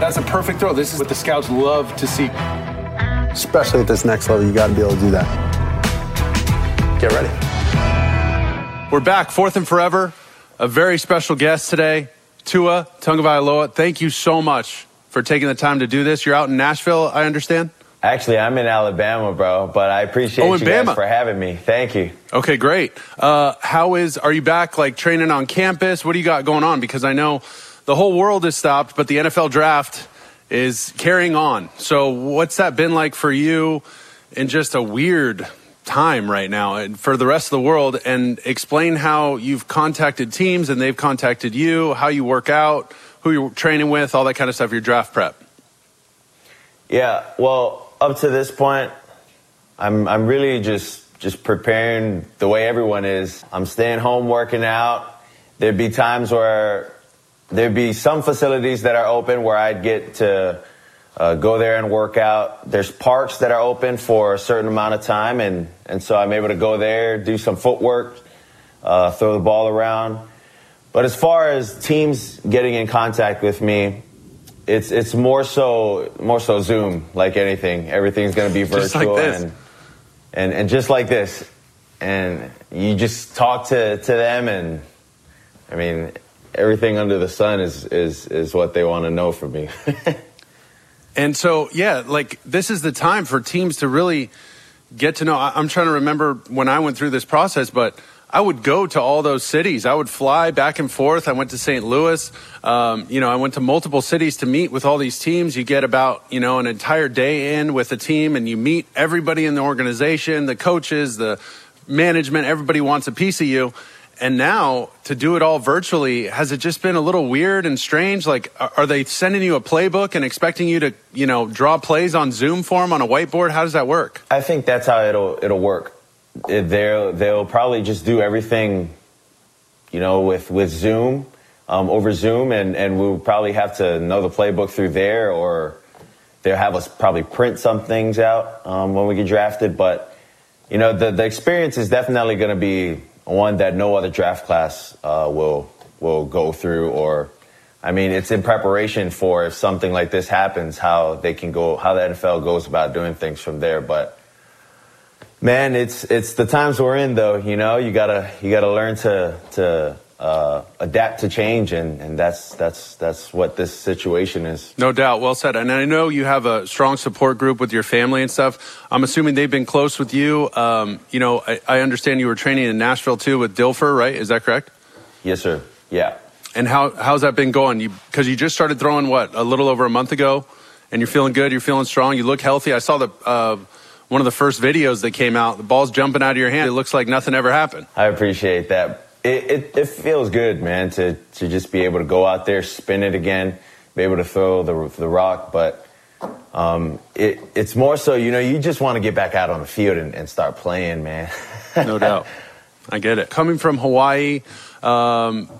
That's a perfect throw. This is what the scouts love to see. Especially at this next level, you got to be able to do that. Get ready. We're back, fourth and forever. A very special guest today, Tua Tagovailoa. Thank you so much for taking the time to do this. You're out in Nashville, I understand. Actually, I'm in Alabama, bro, but I appreciate Oh, in you guys Bama. for having me. Thank you. Okay, great. Uh, how is? Are you back like training on campus? What do you got going on? Because I know the whole world has stopped, but the NFL draft is carrying on. So, what's that been like for you in just a weird time right now and for the rest of the world? And explain how you've contacted teams and they've contacted you, how you work out, who you're training with, all that kind of stuff. Your draft prep. Yeah, well, up to this point, I'm I'm really just just preparing the way everyone is. I'm staying home working out. There'd be times where there'd be some facilities that are open where I'd get to uh, go there and work out. There's parks that are open for a certain amount of time, and and so I'm able to go there, do some footwork, uh, throw the ball around. But as far as teams getting in contact with me, it's it's more so more so Zoom like anything. Everything's going to be Just like virtual this. and and and just like this, and you just talk to to them, and I mean everything under the sun is is is what they want to know from me. And so, yeah, like this is the time for teams to really get to know. I'm trying to remember when I went through this process, but I would go to all those cities. I would fly back and forth. I went to St. Louis. Um, you know, I went to multiple cities to meet with all these teams. You get about, you know, an entire day in with a team and you meet everybody in the organization, the coaches, the management, everybody wants a piece of you. And now to do it all virtually, has it just been a little weird and strange? Like, are they sending you a playbook and expecting you to, you know, draw plays on Zoom form on a whiteboard? How does that work? I think that's how it'll it'll work. It, they'll they'll probably just do everything, you know, with with Zoom, um, over Zoom, and and we'll probably have to know the playbook through there, or they'll have us probably print some things out um, when we get drafted. But you know, the the experience is definitely going to be one that no other draft class uh, will will go through, or I mean, it's in preparation for if something like this happens, how they can go, how the NFL goes about doing things from there. But man, it's it's the times we're in, though. You know, you gotta you gotta learn to to uh, adapt to change, and, and that's that's that's what this situation is. No doubt. Well said. And I know you have a strong support group with your family and stuff. I'm assuming they've been close with you. Um, you know, I, I understand you were training in Nashville too with Dilfer, right? Is that correct? Yes, sir. Yeah. And how how's that been going? You because you just started throwing what a little over a month ago, and you're feeling good. You're feeling strong. You look healthy. I saw the uh, one of the first videos that came out. The ball's jumping out of your hand. It looks like nothing ever happened. I appreciate that. It, it, it feels good, man, to, to just be able to go out there, spin it again, be able to throw the, the rock. But um, it, it's more so, you know, you just want to get back out on the field and, and start playing, man. No doubt. I get it. Coming from Hawaii, um,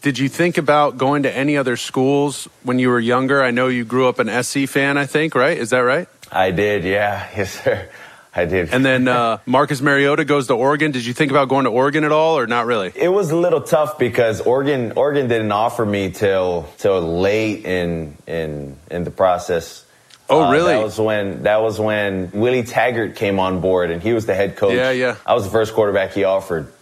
did you think about going to any other schools when you were younger? I know you grew up an SC fan, I think, right? Is that right? I did, yeah. Yes, sir. I did. And then uh, Marcus Mariota goes to Oregon. Did you think about going to Oregon at all, or not really? It was a little tough because Oregon Oregon didn't offer me till till late in in in the process. Oh, Uh, really? that was when that was when Willie Taggart came on board and he was the head coach. Yeah, yeah. I was the first quarterback he offered,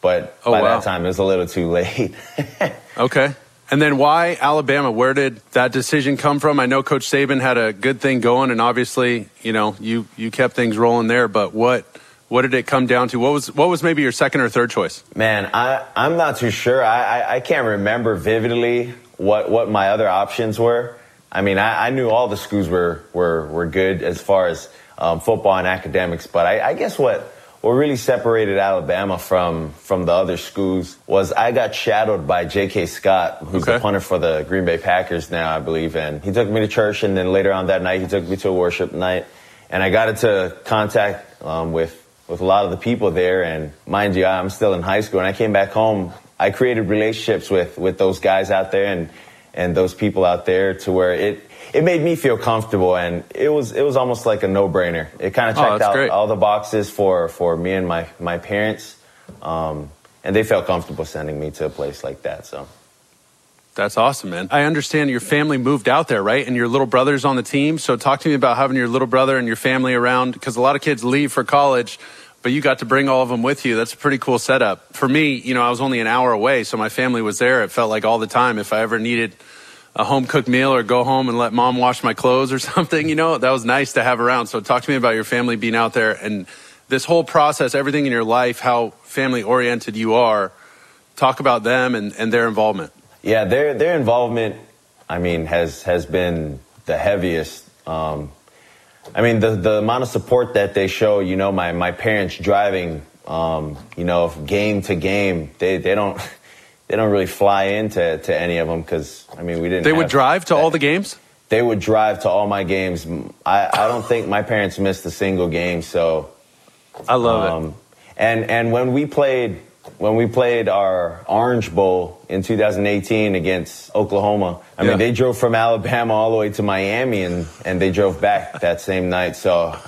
but Oh, by wow. that time it was a little too late. Okay. And then why Alabama? Where did that decision come from? I know Coach Saban had a good thing going, and obviously, you know, you you kept things rolling there. But what what did it come down to? What was what was maybe your second or third choice? Man, I I'm not too sure. I I, I can't remember vividly what what my other options were. I mean, I, I knew all the schools were were were good as far as um, football and academics, but I, I guess what what really separated Alabama from from the other schools was I got shadowed by J.K. Scott, who's Okay. the punter for the Green Bay Packers now, I believe, and he took me to church, and then later on that night he took me to a worship night, and I got into contact um, with with a lot of the people there. And mind you, I'm still in high school, and I came back home. I created relationships with with those guys out there and and those people out there to where it it made me feel comfortable, and it was it was almost like a no brainer. It kind of Oh, checked that's out great. all the boxes for for me and my my parents, um, and they felt comfortable sending me to a place like that. So. That's awesome, man. I understand your family moved out there, right? And your little brother's on the team. So talk to me about having your little brother and your family around because a lot of kids leave for college, but you got to bring all of them with you. That's a pretty cool setup. For me, you know, I was only an hour away, so my family was there. It felt like all the time. If I ever needed a home cooked meal or go home and let mom wash my clothes or something, you know, that was nice to have around. So talk to me about your family being out there and this whole process, everything in your life, how family oriented you are. Talk about them and, and their involvement. Yeah, their their involvement, I mean, has has been the heaviest. Um, I mean, the the amount of support that they show. You know, my my parents driving. Um, you know, game to game, they they don't they don't really fly into to any of them because I mean we didn't. They would drive to that. all the games. They would drive to all my games. I I don't think my parents missed a single game. So I love um, it. And and when we played when we played our Orange Bowl in 2018 against Oklahoma, I yeah. mean, they drove from Alabama all the way to Miami and, and they drove back that same night. So,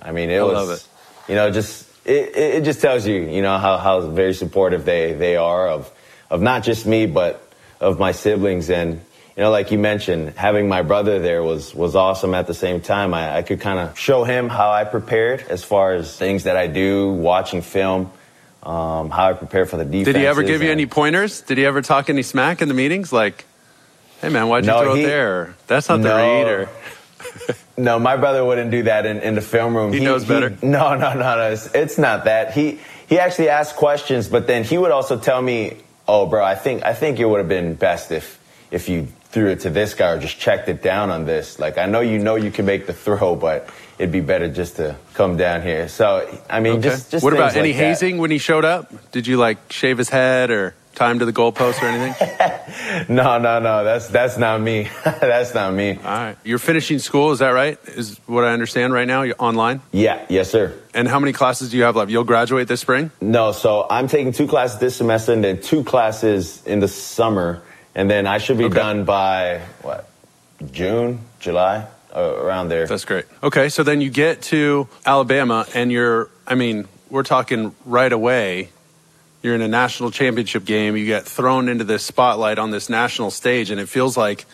I mean, it I was, it. you know, just, it, it just tells you, you know, how, how very supportive they, they are of, of not just me, but of my siblings. And, you know, like you mentioned, having my brother there was, was awesome at the same time. I, I could kind of show him how I prepared as far as things that I do, watching film um, how I prepare for the defense. Did he ever give you any pointers? Did he ever talk any smack in the meetings? Like, hey man, why'd you no, throw he, it there? That's not no, the read. Or no, my brother wouldn't do that in, in the film room. He, he knows better. He, no, no, no, no. It's, it's, not that. He he actually asked questions, but then he would also tell me, "Oh, bro, I think I think it would have been best if if you threw it to this guy or just checked it down on this. Like, I know you know you can make the throw, but." it'd be better just to come down here. So, I mean, okay. just, just what about like any that. hazing when he showed up? Did you like shave his head or him to the goalpost or anything? no, no, no. That's that's not me. that's not me. All right. You're finishing school, is that right? Is what I understand right now? You're online? Yeah, yes, sir. And how many classes do you have left? You'll graduate this spring? No, so I'm taking two classes this semester and then two classes in the summer. And then I should be okay. done by what? June, July? uh, around there. That's great. Okay, so then you get to Alabama, and you're, I mean, we're talking right away. You're in a national championship game. You get thrown into this spotlight on this national stage, and it feels like,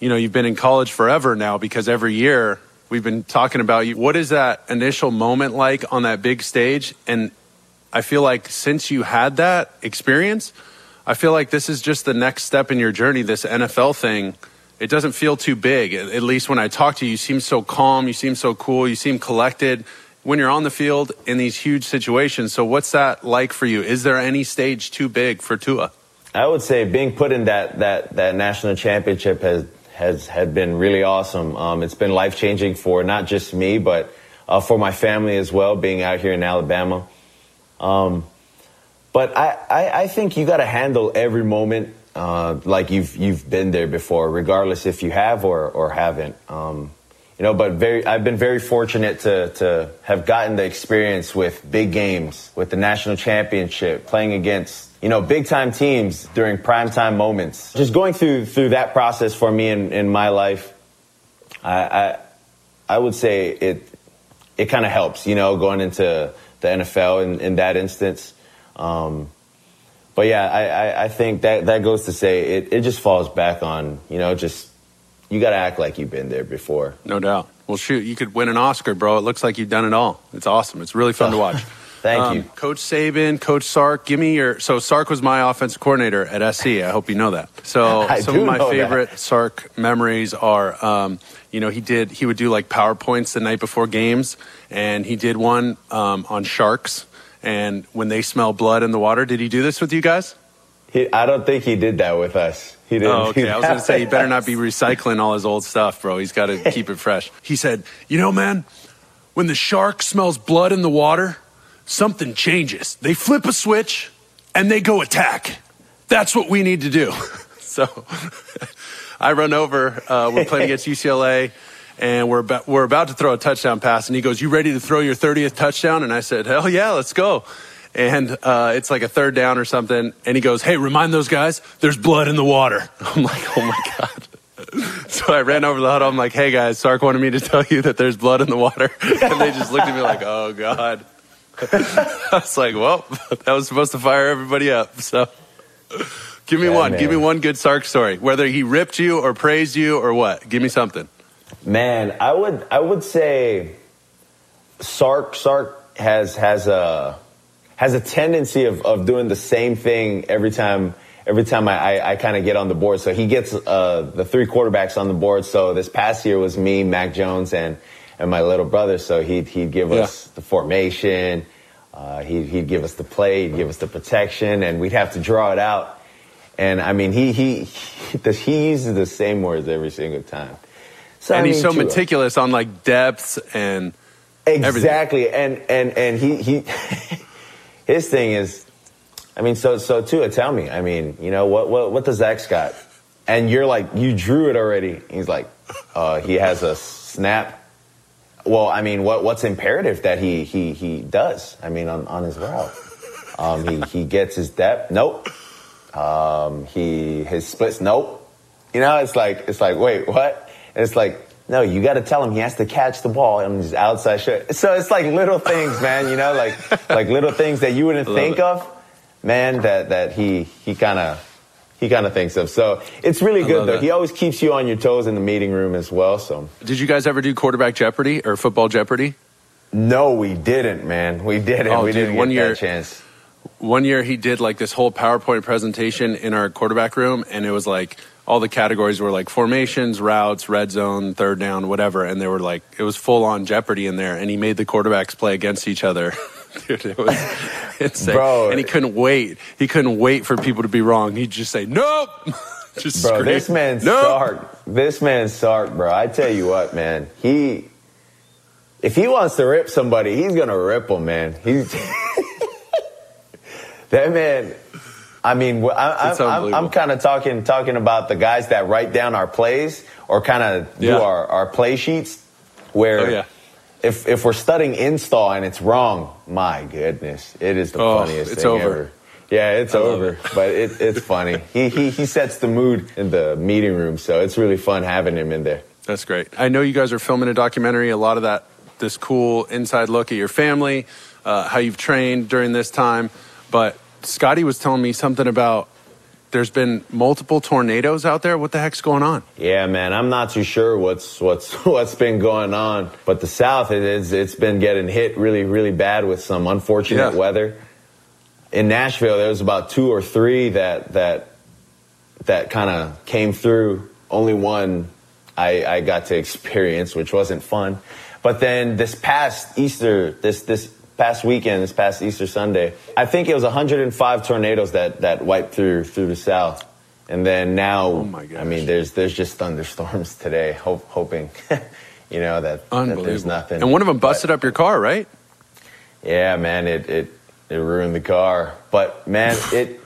you know, you've been in college forever now because every year we've been talking about you. What is that initial moment like on that big stage? And I feel like since you had that experience, I feel like this is just the next step in your journey, this NFL thing it doesn't feel too big. At least when I talk to you, you seem so calm, you seem so cool, you seem collected when you're on the field in these huge situations. So, what's that like for you? Is there any stage too big for Tua? I would say being put in that that that national championship has has had been really awesome. Um, it's been life changing for not just me, but uh, for my family as well. Being out here in Alabama, um, but I, I, I think you got to handle every moment uh, like you've you've been there before, regardless if you have or or haven't. Um, you know, but very, I've been very fortunate to to have gotten the experience with big games, with the national championship, playing against you know big time teams during prime time moments. Just going through through that process for me in, in my life, I, I I would say it it kind of helps. You know, going into the NFL in, in that instance. Um, but yeah, I, I, I, think that that goes to say it, it just falls back on, you know, just you got to act like you've been there before. No doubt. Well, shoot, you could win an Oscar, bro. It looks like you've done it all. It's awesome. It's really fun to watch. Thank um, you. Coach Saban, Coach Sark, give me your. So, Sark was my offensive coordinator at SC. I hope you know that. So, some of my favorite that. Sark memories are, um, you know, he did, he would do like PowerPoints the night before games, and he did one um, on sharks and when they smell blood in the water. Did he do this with you guys? He, I don't think he did that with us. He didn't. Oh, okay. I was going to say he better not be recycling all his old stuff, bro. He's got to keep it fresh. He said, "You know, man, when the shark smells blood in the water, something changes. They flip a switch and they go attack. That's what we need to do." so I run over. Uh, we're playing against UCLA and we're about, we're about to throw a touchdown pass. And he goes, You ready to throw your 30th touchdown? And I said, Hell yeah, let's go. And uh, it's like a third down or something. And he goes, Hey, remind those guys, there's blood in the water. I'm like, Oh my God. So I ran over the huddle. I'm like, Hey guys, Sark wanted me to tell you that there's blood in the water. And they just looked at me like, Oh God. I was like, Well, that was supposed to fire everybody up. So Give me Yeah, one. man. Give me one good Sark story. Whether he ripped you or praised you or what. Give me something. Man, I would I would say Sark Sark has has a has a tendency of, of doing the same thing every time every time I, I, I kind of get on the board. So he gets uh, the three quarterbacks on the board. So this past year was me, Mac Jones, and and my little brother. So he'd he'd give us the formation. Uh, he'd, he'd give us the play, he'd give us the protection, and we'd have to draw it out. And I mean, he he he, he uses the same words every single time. So, I and he's mean, so Tua- meticulous on like depths and Exactly, and and and he he his thing is, I mean, so so Tua, tell me, I mean, you know what what what does X got? And you're like, you drew it already. He's like, uh, he has a snap. Well, I mean, what what's imperative that he he he does? I mean, on on his route, um, he he gets his depth. Nope. Um, he his splits. Nope. You know, it's like it's like wait, what? And it's like no, you got to tell him he has to catch the ball on his outside shirt. So it's like little things, man. You know, like like little things that you wouldn't love think it. of, man. That that he he kind of he kind of thinks of. So it's really I good though. it. He always keeps you on your toes in the meeting room as well. So Did you guys ever do quarterback Jeopardy or football Jeopardy? no, we didn't, man. We didn't. Oh, we dude, didn't one get year- that chance. One year he did like this whole PowerPoint presentation in our quarterback room, and it was like all the categories were like formations, routes, red zone, third down, whatever, and they were like it was full on Jeopardy in there, and he made the quarterbacks play against each other. Dude, it was insane. Bro. and he couldn't wait. He couldn't wait for people to be wrong. He'd just say nope. just Bro, scream, this man's nope. Sark. This man's Sark, bro. I tell you what, man. He, if he wants to rip somebody, he's gonna rip them, man. He's that man. I mean, I, It's I'm, I'm. Kind of talking talking about the guys that write down our plays or kind of do our, our play sheets. Where Oh, yeah. if if we're studying install and it's wrong, my goodness, it is the Oh, funniest thing over. ever. Yeah, it's I over, it. but it, it's funny. He, he he sets the mood in the meeting room, so it's really fun having him in there. That's great. I know you guys are filming a documentary. A lot of that, this cool inside look at your family, uh, how you've trained during this time. But Scotty was telling me something about there's been multiple tornadoes out there. What the heck's going on? Yeah, man, I'm not too sure what's what's what's been going on, but the South it is it's been getting hit really really bad with some unfortunate Yeah. weather. In Nashville, there was about two or three that that that kind of came through. Only one I, I got to experience, which wasn't fun. But then this past Easter, this this past weekend, this past Easter Sunday, I think it was 105 tornadoes that that wiped through through the South. And then now, Oh my I mean, there's there's just thunderstorms today. Hope, hoping, you know, that, that there's nothing. And one of them But- busted up your car, right? Yeah, man, it it it ruined the car. But man, it.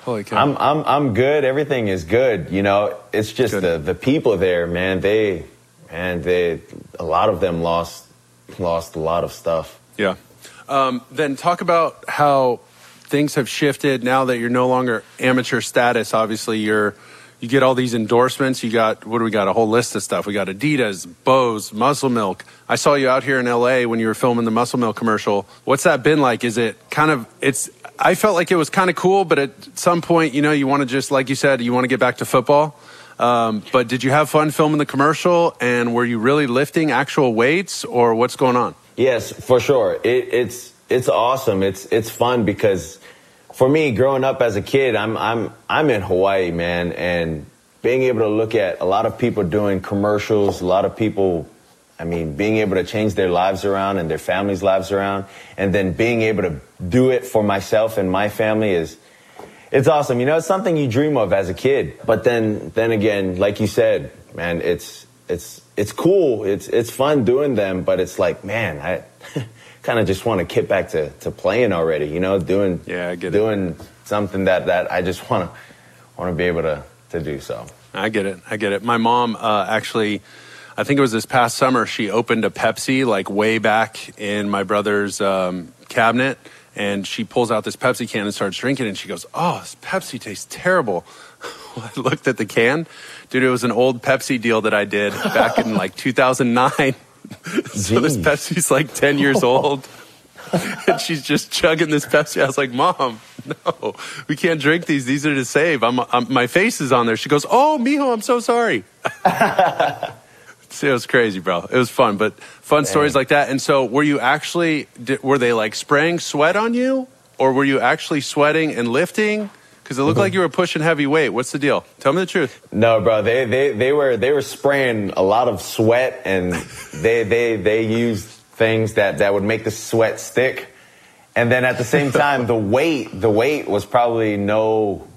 Holy cow. I'm I'm I'm good. Everything is good. You know, it's just Good. the the people there, man. They, and they a lot of them lost lost a lot of stuff. Yeah. Um, then talk about how things have shifted now that you're no longer amateur status. Obviously, you're you get all these endorsements. You got what do we got? A whole list of stuff. We got Adidas, Bose, Muscle Milk. I saw you out here in LA when you were filming the Muscle Milk commercial. What's that been like? Is it kind of it's? I felt like it was kind of cool, but at some point, you know, you want to just like you said, you want to get back to football. Um, but did you have fun filming the commercial? And were you really lifting actual weights, or what's going on? Yes, for sure. It, it's it's awesome. It's it's fun because for me, growing up as a kid, I'm I'm I'm in Hawaii, man, and being able to look at a lot of people doing commercials, a lot of people, I mean, being able to change their lives around and their families' lives around, and then being able to do it for myself and my family is it's awesome. You know, it's something you dream of as a kid. But then, then again, like you said, man, it's it's it's cool. It's it's fun doing them. But it's like, man, I kind of just want to get back to, to playing already. You know, doing Yeah, I get it. doing something that that I just want to want to be able to to do. So I get it. I get it. My mom uh, actually, I think it was this past summer, she opened a Pepsi like way back in my brother's um, cabinet. And she pulls out this Pepsi can and starts drinking. And she goes, Oh, this Pepsi tastes terrible. I looked at the can. Dude, it was an old Pepsi deal that I did back in like 2009. so this Pepsi's like 10 years old. and she's just chugging this Pepsi. I was like, Mom, no, we can't drink these. These are to save. I'm, I'm my face is on there. She goes, Oh, mijo, I'm so sorry. it was crazy, bro. It was fun, but fun stories like that. And so, were you actually? Were they like spraying sweat on you, or were you actually sweating and lifting? Because it looked like you were pushing heavy weight. What's the deal? Tell me the truth. No, bro. They they they were they were spraying a lot of sweat, and they they they used things that that would make the sweat stick. And then at the same time, the weight the weight was probably no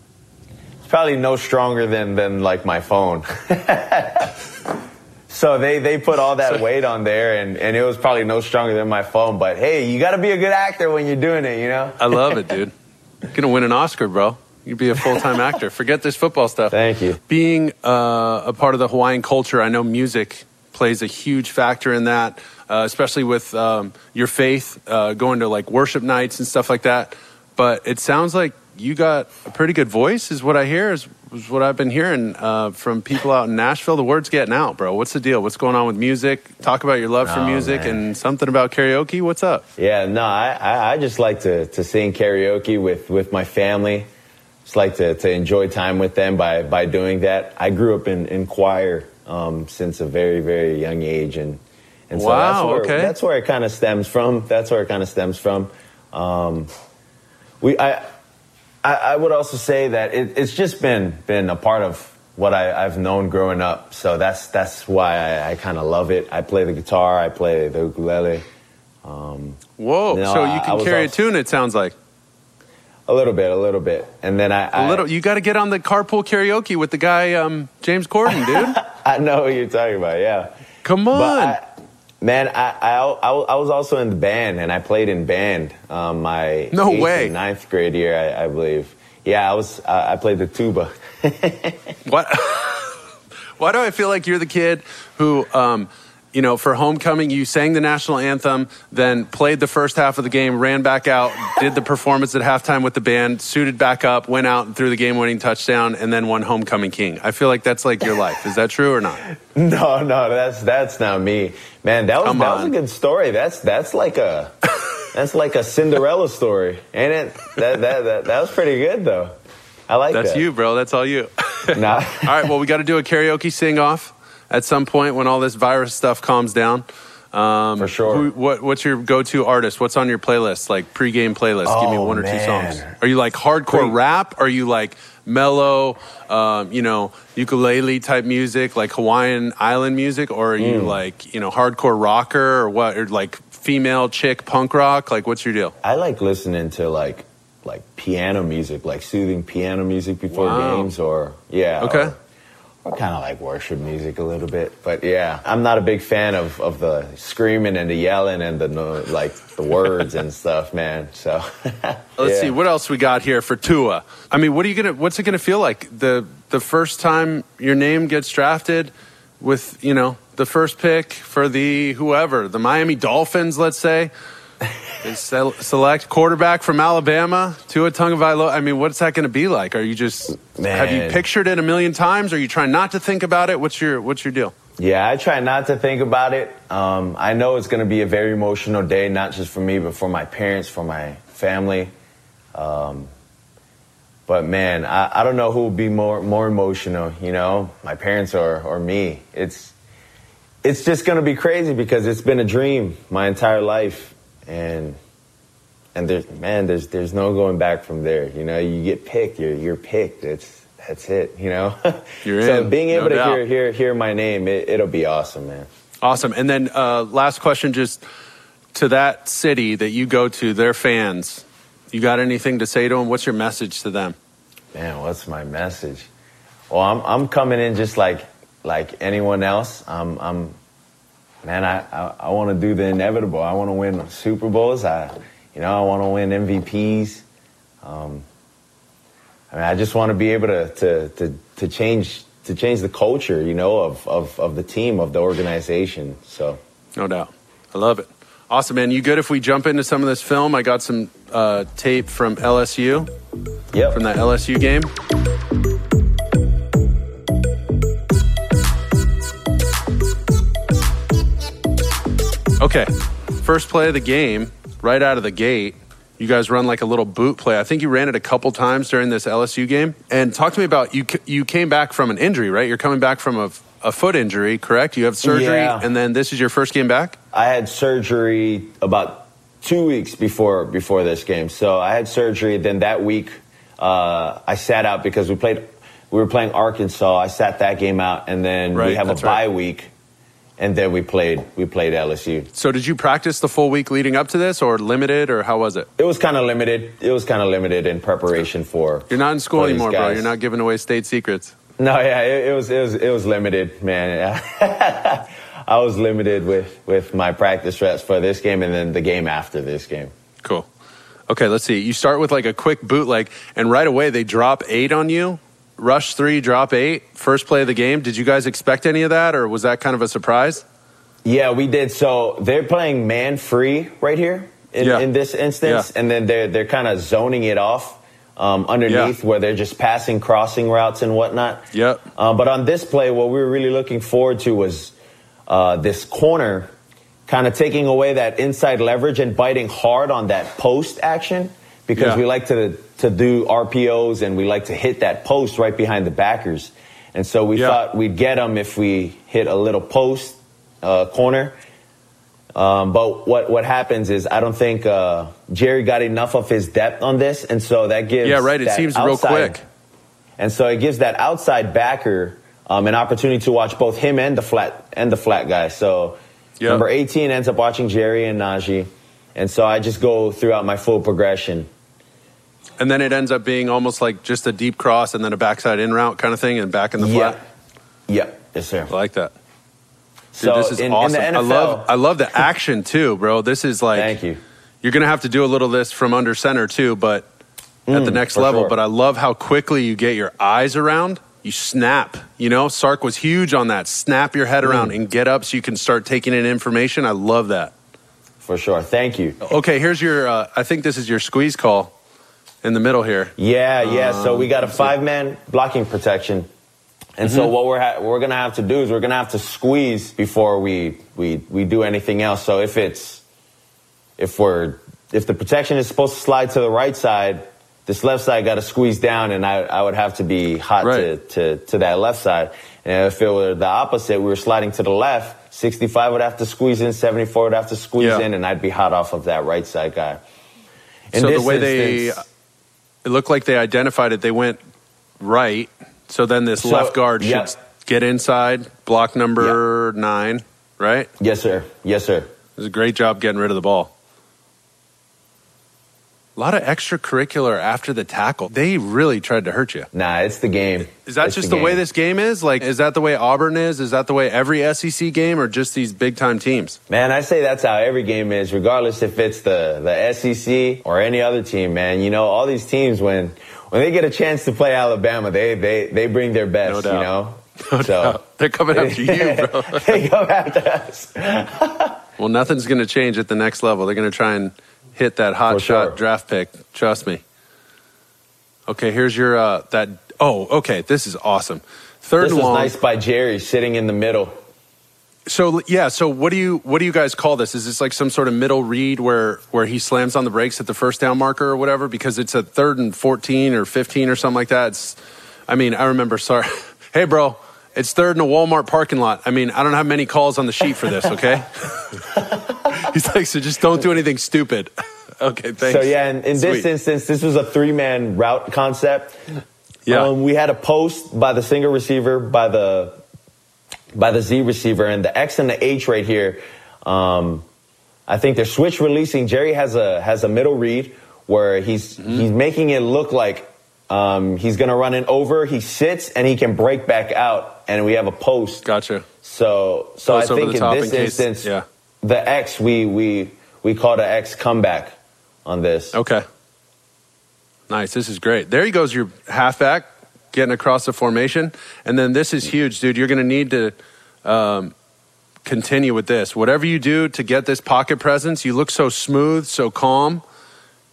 it's probably no stronger than than like my phone. so they they put all that weight on there, and and it was probably no stronger than my phone. But hey, you got to be a good actor when you're doing it, you know. I love it, dude. You're gonna win an Oscar, bro. You'd be a full time actor. Forget this football stuff. Thank you. Being uh, a part of the Hawaiian culture, I know music plays a huge factor in that, uh, especially with um, your faith, uh, going to like worship nights and stuff like that. But it sounds like you got a pretty good voice, is what I hear, is, is what I've been hearing uh, from people out in Nashville. The word's getting out, bro. What's the deal? What's going on with music? Talk about your love for Oh, music man. and something about karaoke. What's up? Yeah, no, I, I, I just like to, to sing karaoke with, with my family. Just like to, to enjoy time with them by, by doing that. I grew up in, in choir um, since a very, very young age. And, and so that's where, okay. that's where it kind of stems from. That's where it kind of stems from. Um, we, I, I, I would also say that it, it's just been, been a part of what I, I've known growing up. So that's, that's why I, I kind of love it. I play the guitar, I play the ukulele. Um, Whoa! No, so I- you can carry a tune. It sounds like. A little bit, a little bit, and then I, A little. You got to get on the carpool karaoke with the guy, um, James Corden, dude. I know what you're talking about. Yeah, Come on. I, man, I, I I I was also in the band, and I played in band. Um, my No eighth way. ninth grade year, I, I believe. Yeah, I was. Uh, I played the tuba. what? Why do I feel like you're the kid who, um, you know, for homecoming you sang the national anthem, then played the first half of the game, ran back out, did the performance at halftime with the band, suited back up, went out and threw the game-winning touchdown, and then won homecoming king. I feel like that's like your life. Is that true or not? no, no, that's that's not me, man. That was Come that was a good story. That's that's like a that's like a Cinderella story, ain't it? That that that, that was pretty good though. I like that. That's that. you, bro. That's all you. Nah. All right, well, we got to do a karaoke sing off at some point when all this virus stuff calms down. Um, For sure. who- what, what's your go to artist? What's on your playlist? Like pre-game playlist? Give me one or two songs. Are you like hardcore rap? Are you like mellow, um, you know, ukulele type music, like Hawaiian island music? Or are you Mm. like, you know, hardcore rocker or what? Or like female chick punk rock? Like, what's your deal? I like listening to like like piano music, like soothing piano music before Wow. games, or yeah, Okay. or kind of like worship music a little bit. But yeah, I'm not a big fan of of the screaming and the yelling and the like the words and stuff, man. So Let's yeah. see what else we got here for Tua. I mean, what are you gonna? What's it gonna feel like the the first time your name gets drafted with you know the first pick for the whoever the Miami Dolphins, let's say. They sel- select quarterback from Alabama, to a Tua Tagovailoa. I mean, what's that going to be like? Are you just have you pictured it a million times? Are you trying not to think about it? What's your What's your deal? Yeah, I try not to think about it. Um, I know it's going to be a very emotional day, not just for me, but for my parents, for my family. Um, but man, I, I don't know who will be more more emotional. You know, my parents or or me. It's it's just going to be crazy because it's been a dream my entire life, and and there's man, there's there's no going back from there. You know, you get picked, you're you're picked. It's that's it. You know. You're so in, being no able to doubt. hear hear hear my name, it, it'll be awesome, man. Awesome. And then uh, last question, just to that city that you go to, their fans. You got anything to say to them? What's your message to them? Man, what's my message? Well, I'm I'm coming in just like like anyone else. I'm I'm man. I I, I want to do the inevitable. I want to win Super Bowls. I you know I want to win MVPs. Um, I mean, I just want to be able to to to to change to change the culture. You know of of of the team of the organization. So. No doubt. I love it. Awesome, man. You good if we jump into some of this film? I got some uh, tape from LSU, Yep. from that LSU game. Okay. First play of the game, right out of the gate, you guys run like a little boot play. I think you ran it a couple times during this LSU game. And talk to me about you. You came back from an injury, right? You're coming back from a, a foot injury, correct? You have surgery, Yeah. and then this is your first game back. I had surgery about two weeks before before this game. So I had surgery. Then that week, uh, I sat out because we played. We were playing Arkansas. I sat that game out, and then we have a bye right. week, and then we played. We played LSU. So did you practice the full week leading up to this, or limited, or how was it? It was kind of limited. It was kind of limited in preparation for. You're not in school anymore, bro. You're not giving away state secrets. No, yeah, it, it was it was it was limited, man. I was limited with with my practice reps for this game and then the game after this game. Cool. Okay, let's see. You start with like a quick bootleg, and right away they drop eight on you. Rush three, drop eight. First play of the game. Did you guys expect any of that, or was that kind of a surprise? Yeah, we did. So they're playing man free right here in, Yeah. in this instance, Yeah. and then they're they're kind of zoning it off um, underneath Yeah. where they're just passing crossing routes and whatnot. Yep. Uh, but on this play, what we were really looking forward to was uh, this corner kind of taking away that inside leverage and biting hard on that post action because Yeah. we like to to do RPOs and we like to hit that post right behind the backers. And so we Yeah. thought we'd get them if we hit a little post uh, corner. Um, but what what happens is I don't think uh, Jerry got enough of his depth on this, and so that gives Yeah, right. It seems real quick. and so it gives that outside backer um, an opportunity to watch both him and the flat and the flat guy. So Yep. number 18 ends up watching Jerry and Najee, and so I just go throughout my full progression. And then it ends up being almost like just a deep cross and then a backside in route kind of thing, and back in the Yeah, flat. yeah, yes sir. I like that. Dude, so this is in, awesome. in the I NFL, love I love the action too, bro. This is like thank you. You're gonna have to do a little of this from under center too, but at the Mm, next level. sure. But I love how quickly you get your eyes around. You snap. You know, Sark was huge on that. Snap your head Mm. around and get up so you can start taking in information. I love that. For sure, thank you. Okay, here's your. Uh, I think this is your squeeze call in the middle here. Yeah, yeah. so we um, got a five man blocking protection. And so mm-hmm. what we're ha- we're gonna have to do is we're gonna have to squeeze before we we we do anything else. So if it's if we're if the protection is supposed to slide to the right side, this left side got to squeeze down, and I I would have to be hot Right. to, to to that left side. And if it were the opposite, we were sliding to the left. 65 would have to squeeze in, 74 would have to squeeze Yeah. in, and I'd be hot off of that right side guy. In so the this way they, instance- it looked like they identified it. They went right. So then this So, left guard yeah. should get inside, block number nine. Right. yes, sir. Yes, sir. It was a great job getting rid of the ball. A lot of extracurricular after the tackle. They really tried to hurt you. Nah, it's the game. Is that It's just the, way this game is? Like, is that the way Auburn is? Is that the way every SEC game, or just these big time teams? Man, I say that's how every game is, regardless if it's the the SEC or any other team. Man, you know, all these teams when when they get a chance to play Alabama, they they they bring their best. No doubt. You know, No so doubt. They're coming after you, bro. they come after us. well, nothing's going to change at the next level. They're going to try and hit that hot For shot sure. draft pick. Trust me. Okay, here's your uh, that. Oh, okay. This is awesome. Third This and was long. nice by Jerry sitting in the middle. So yeah, so what do you what do you guys call this? Is this like some sort of middle read where where he slams on the brakes at the first down marker or whatever? Because it's a third and fourteen or fifteen or something like that. It's, I mean, I remember. Sorry, hey bro, it's third in a Walmart parking lot. I mean, I don't have many calls on the sheet for this. Okay. He's like, so just don't do anything stupid. okay, thanks. So yeah, in, in this instance, this was a three man route concept. yeah, Um, we had a post by the single receiver, by the by the Z receiver, and the X and the H right here. Um, I think they're switch releasing. Jerry has a has a middle read where he's Mm-hmm. he's making it look like um, he's going to run it over. He sits and he can break back out, and we have a post. gotcha. So so Post I think in in this case- instance, yeah. The X we we we called an X comeback on this. Okay. Nice. This is great. There he goes, your halfback getting across the formation. And then this is huge, dude. You're going to need to um, continue with this. Whatever you do to get this pocket presence, you look so smooth, so calm.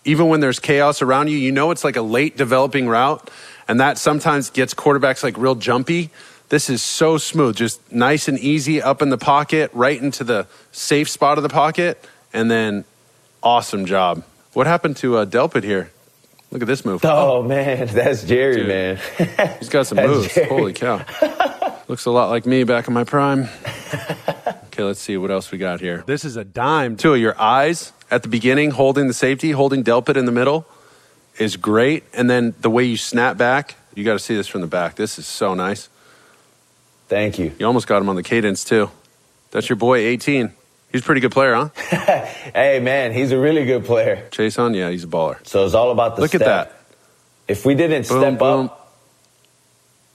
Even when there's chaos around you, you know it's like a late developing route. And that sometimes gets quarterbacks like real jumpy. This is so smooth, just nice and easy up in the pocket, right into the safe spot of the pocket. And then Awesome job. What happened to uh, Delpit here? Look at this move. Oh, man, that's Jerry, Dude. man. He's got some moves. Jerry. Holy cow. Looks a lot like me back in my prime. Okay, let's see what else we got here. This is a dime, too. Your eyes at the beginning, holding the safety, holding Delpit in the middle is great. And then the way you snap back, you got to see this from the back. This is so nice. Thank you. You almost got him on the cadence, too. That's your boy, 18. He's a pretty good player, huh? Hey, man, he's a really good player. Chaisson? Yeah, he's a baller. So it's all about the step. Look at that. If we didn't Boom, step boom. up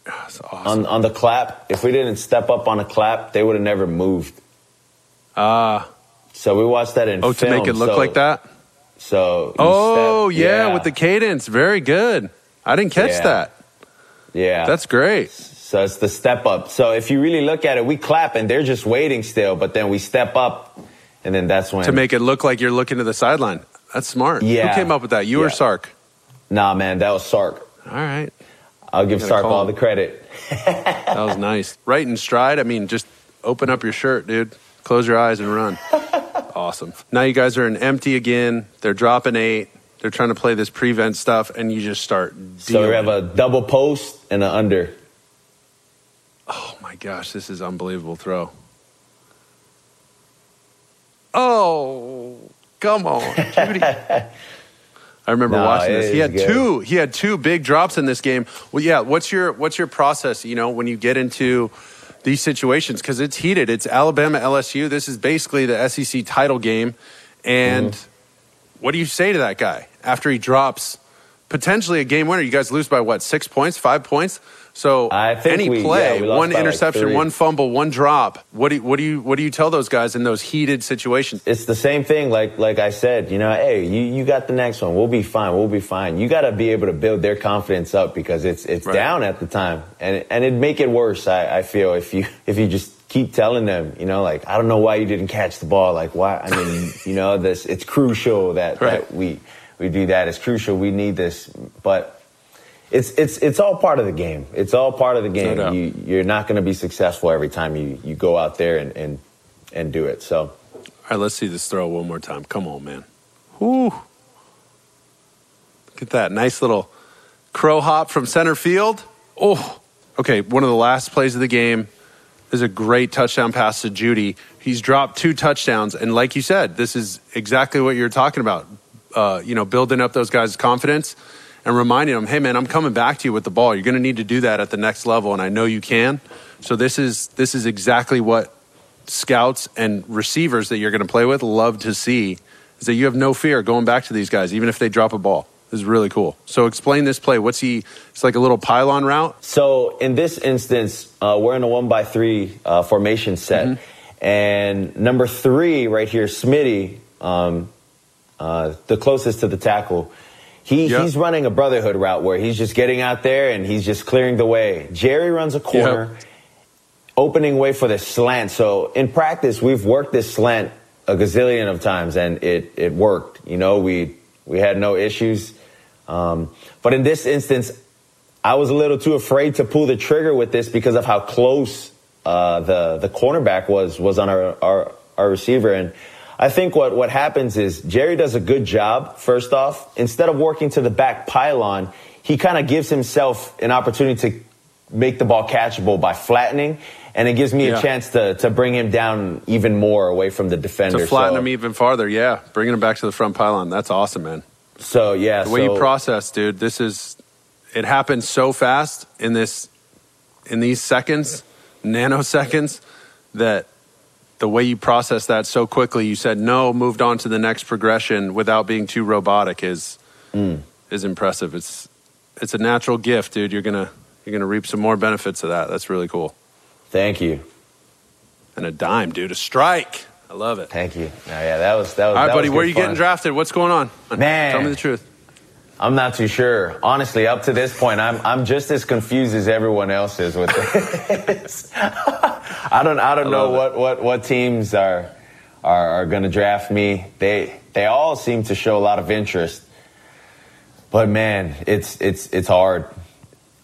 That's awesome. on, on the clap, if we didn't step up on a clap, they would have never moved. Ah, So we watched that in oh, to make it look so- like that? So Oh, step- yeah, with the cadence. Very good. I didn't catch Yeah. that. yeah. That's great. So it's the step up. So if you really look at it, we clap and they're just waiting still, but then we step up, and then that's when To make it look like you're looking to the sideline. That's smart. Yeah. Who came up with that? You or Sark? Nah, man, that was Sark. All right. I'll give Sark all him. the credit. That was nice. Right in stride. I mean, just open up your shirt, dude. Close your eyes and run. awesome. Now you guys are in empty again. They're dropping eight. They're trying to play this prevent stuff, and you just start. So we have a double post and an under. Oh my gosh, this is unbelievable throw. Oh, come on, Jeudy. I remember No, watching this. He had good. two. He had two big drops in this game. Well, yeah. What's your What's your process? You know, when you get into these situations because it's heated. It's Alabama LSU. This is basically the SEC title game, and Mm-hmm. what do you say to that guy after he drops potentially a game winner? You guys lose by what? Six points? Five points? So I think any we- play, yeah, one by, like, interception, one fumble, one drop. What do you, what do you what do you tell those guys in those heated situations? It's the same thing, like like I said, you know, hey, you, you got the next one. We'll be fine. We'll be fine. You got to be able to build their confidence up because it's it's Right. down at the time, and and it'd make it worse. I, I feel if you if you just keep telling them, you know, like I don't know why you didn't catch the ball. Like why? I mean, you know, this it's crucial that Right. that we we do that. It's crucial. We need this, but. It's it's it's all part of the game. It's all part of the game. doubt. you you're not going to be successful every time you, you go out there and, and and do it. So All right, let's see this throw one more time. Come on, man. Whoo. Look at that. Nice little crow hop from center field. Oh. Okay, one of the last plays of the game. There's a great touchdown pass to Jeudy. He's dropped two touchdowns. And like you said, this is exactly what you're talking about. Uh, you know, building up those guys' confidence and reminding them, hey man, I'm coming back to you with the ball. You're gonna need to do that at the next level, and I know you can. So this is this is exactly what scouts and receivers that you're going to play with love to see is that you have no fear going back to these guys, even if they drop a ball. This is really cool. So explain this play. What's he? It's like a little pylon route. So in this instance, uh, we're in a one by three uh, formation set, and number three right here, Smitty, um, uh, the closest to the tackle. He, Yeah. He's running a brotherhood route where he's just getting out there and he's just clearing the way. Jerry runs a corner, opening way for the slant. So in practice, we've worked this slant a gazillion of times, and it it worked. You know, we we had no issues. Um, but in this instance, I was a little too afraid to pull the trigger with this because of how close uh, the the cornerback was was on our, our our receiver. And I think what what happens is Jerry does a good job. First off, instead of working to the back pylon, he kind of gives himself an opportunity to make the ball catchable by flattening. And it gives me Yeah. a chance to, to bring him down even more away from the defender. To flatten so, him even farther, yeah, bringing him back to the front pylon. That's awesome, man. so yeah, The way so, you process, dude. This is it happens so fast in this in these seconds, nanoseconds, that the way you process that so quickly, you said no, moved on to the next progression without being too robotic is Mm. is impressive. It's it's a natural gift, dude. You're gonna you're gonna reap some more benefits of that. That's really cool. Thank you. And a dime, dude. A strike. I love it. Thank you. No, yeah, that was that was. All right, buddy. Where are you fun. getting drafted? What's going on? Man. tell me the truth. I'm not too sure. Honestly, up to this point, I'm I'm just as confused as everyone else is with this. I don't I don't I know what, what, what teams are are, are going to draft me. They they all seem to show a lot of interest, but man, it's it's it's hard.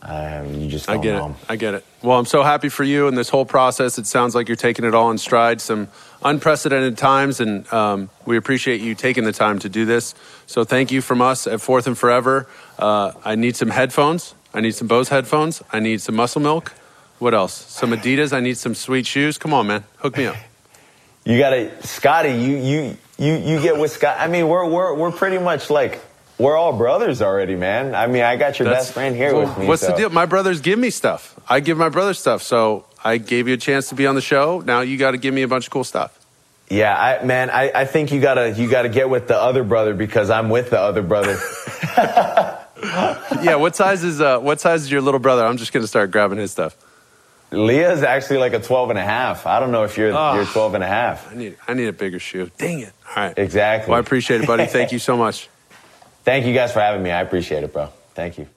Um, you just I don't get know. it. I get it. Well, I'm so happy for you and this whole process. It sounds like you're taking it all in stride. Some unprecedented times, and um, we appreciate you taking the time to do this. So thank you from us at Fourth and Forever. Uh, I need some headphones. I need some Bose headphones. I need some Muscle Milk. What else? Some Adidas. I need some sweet shoes. Come on, man. Hook me up. You gotta, Scotty. You you you you get with Scott. I mean, we're we're we're pretty much like we're all brothers already, man. I mean, I got your That's- best friend here well, with me. What's the deal? My brothers give me stuff. I give my brother stuff. So I gave you a chance to be on the show. Now you got to give me a bunch of cool stuff. Yeah, I, man, I, I think you gotta you gotta get with the other brother because I'm with the other brother. yeah. What size is uh, what size is your little brother? I'm just gonna start grabbing his stuff. Leah's actually like a 12 and a half. I don't know if you're Ah. you're 12 and a half. I need I need a bigger shoe. Dang it. All right. Exactly. Well, I appreciate it, buddy. Thank you so much. Thank you guys for having me. I appreciate it, bro. Thank you.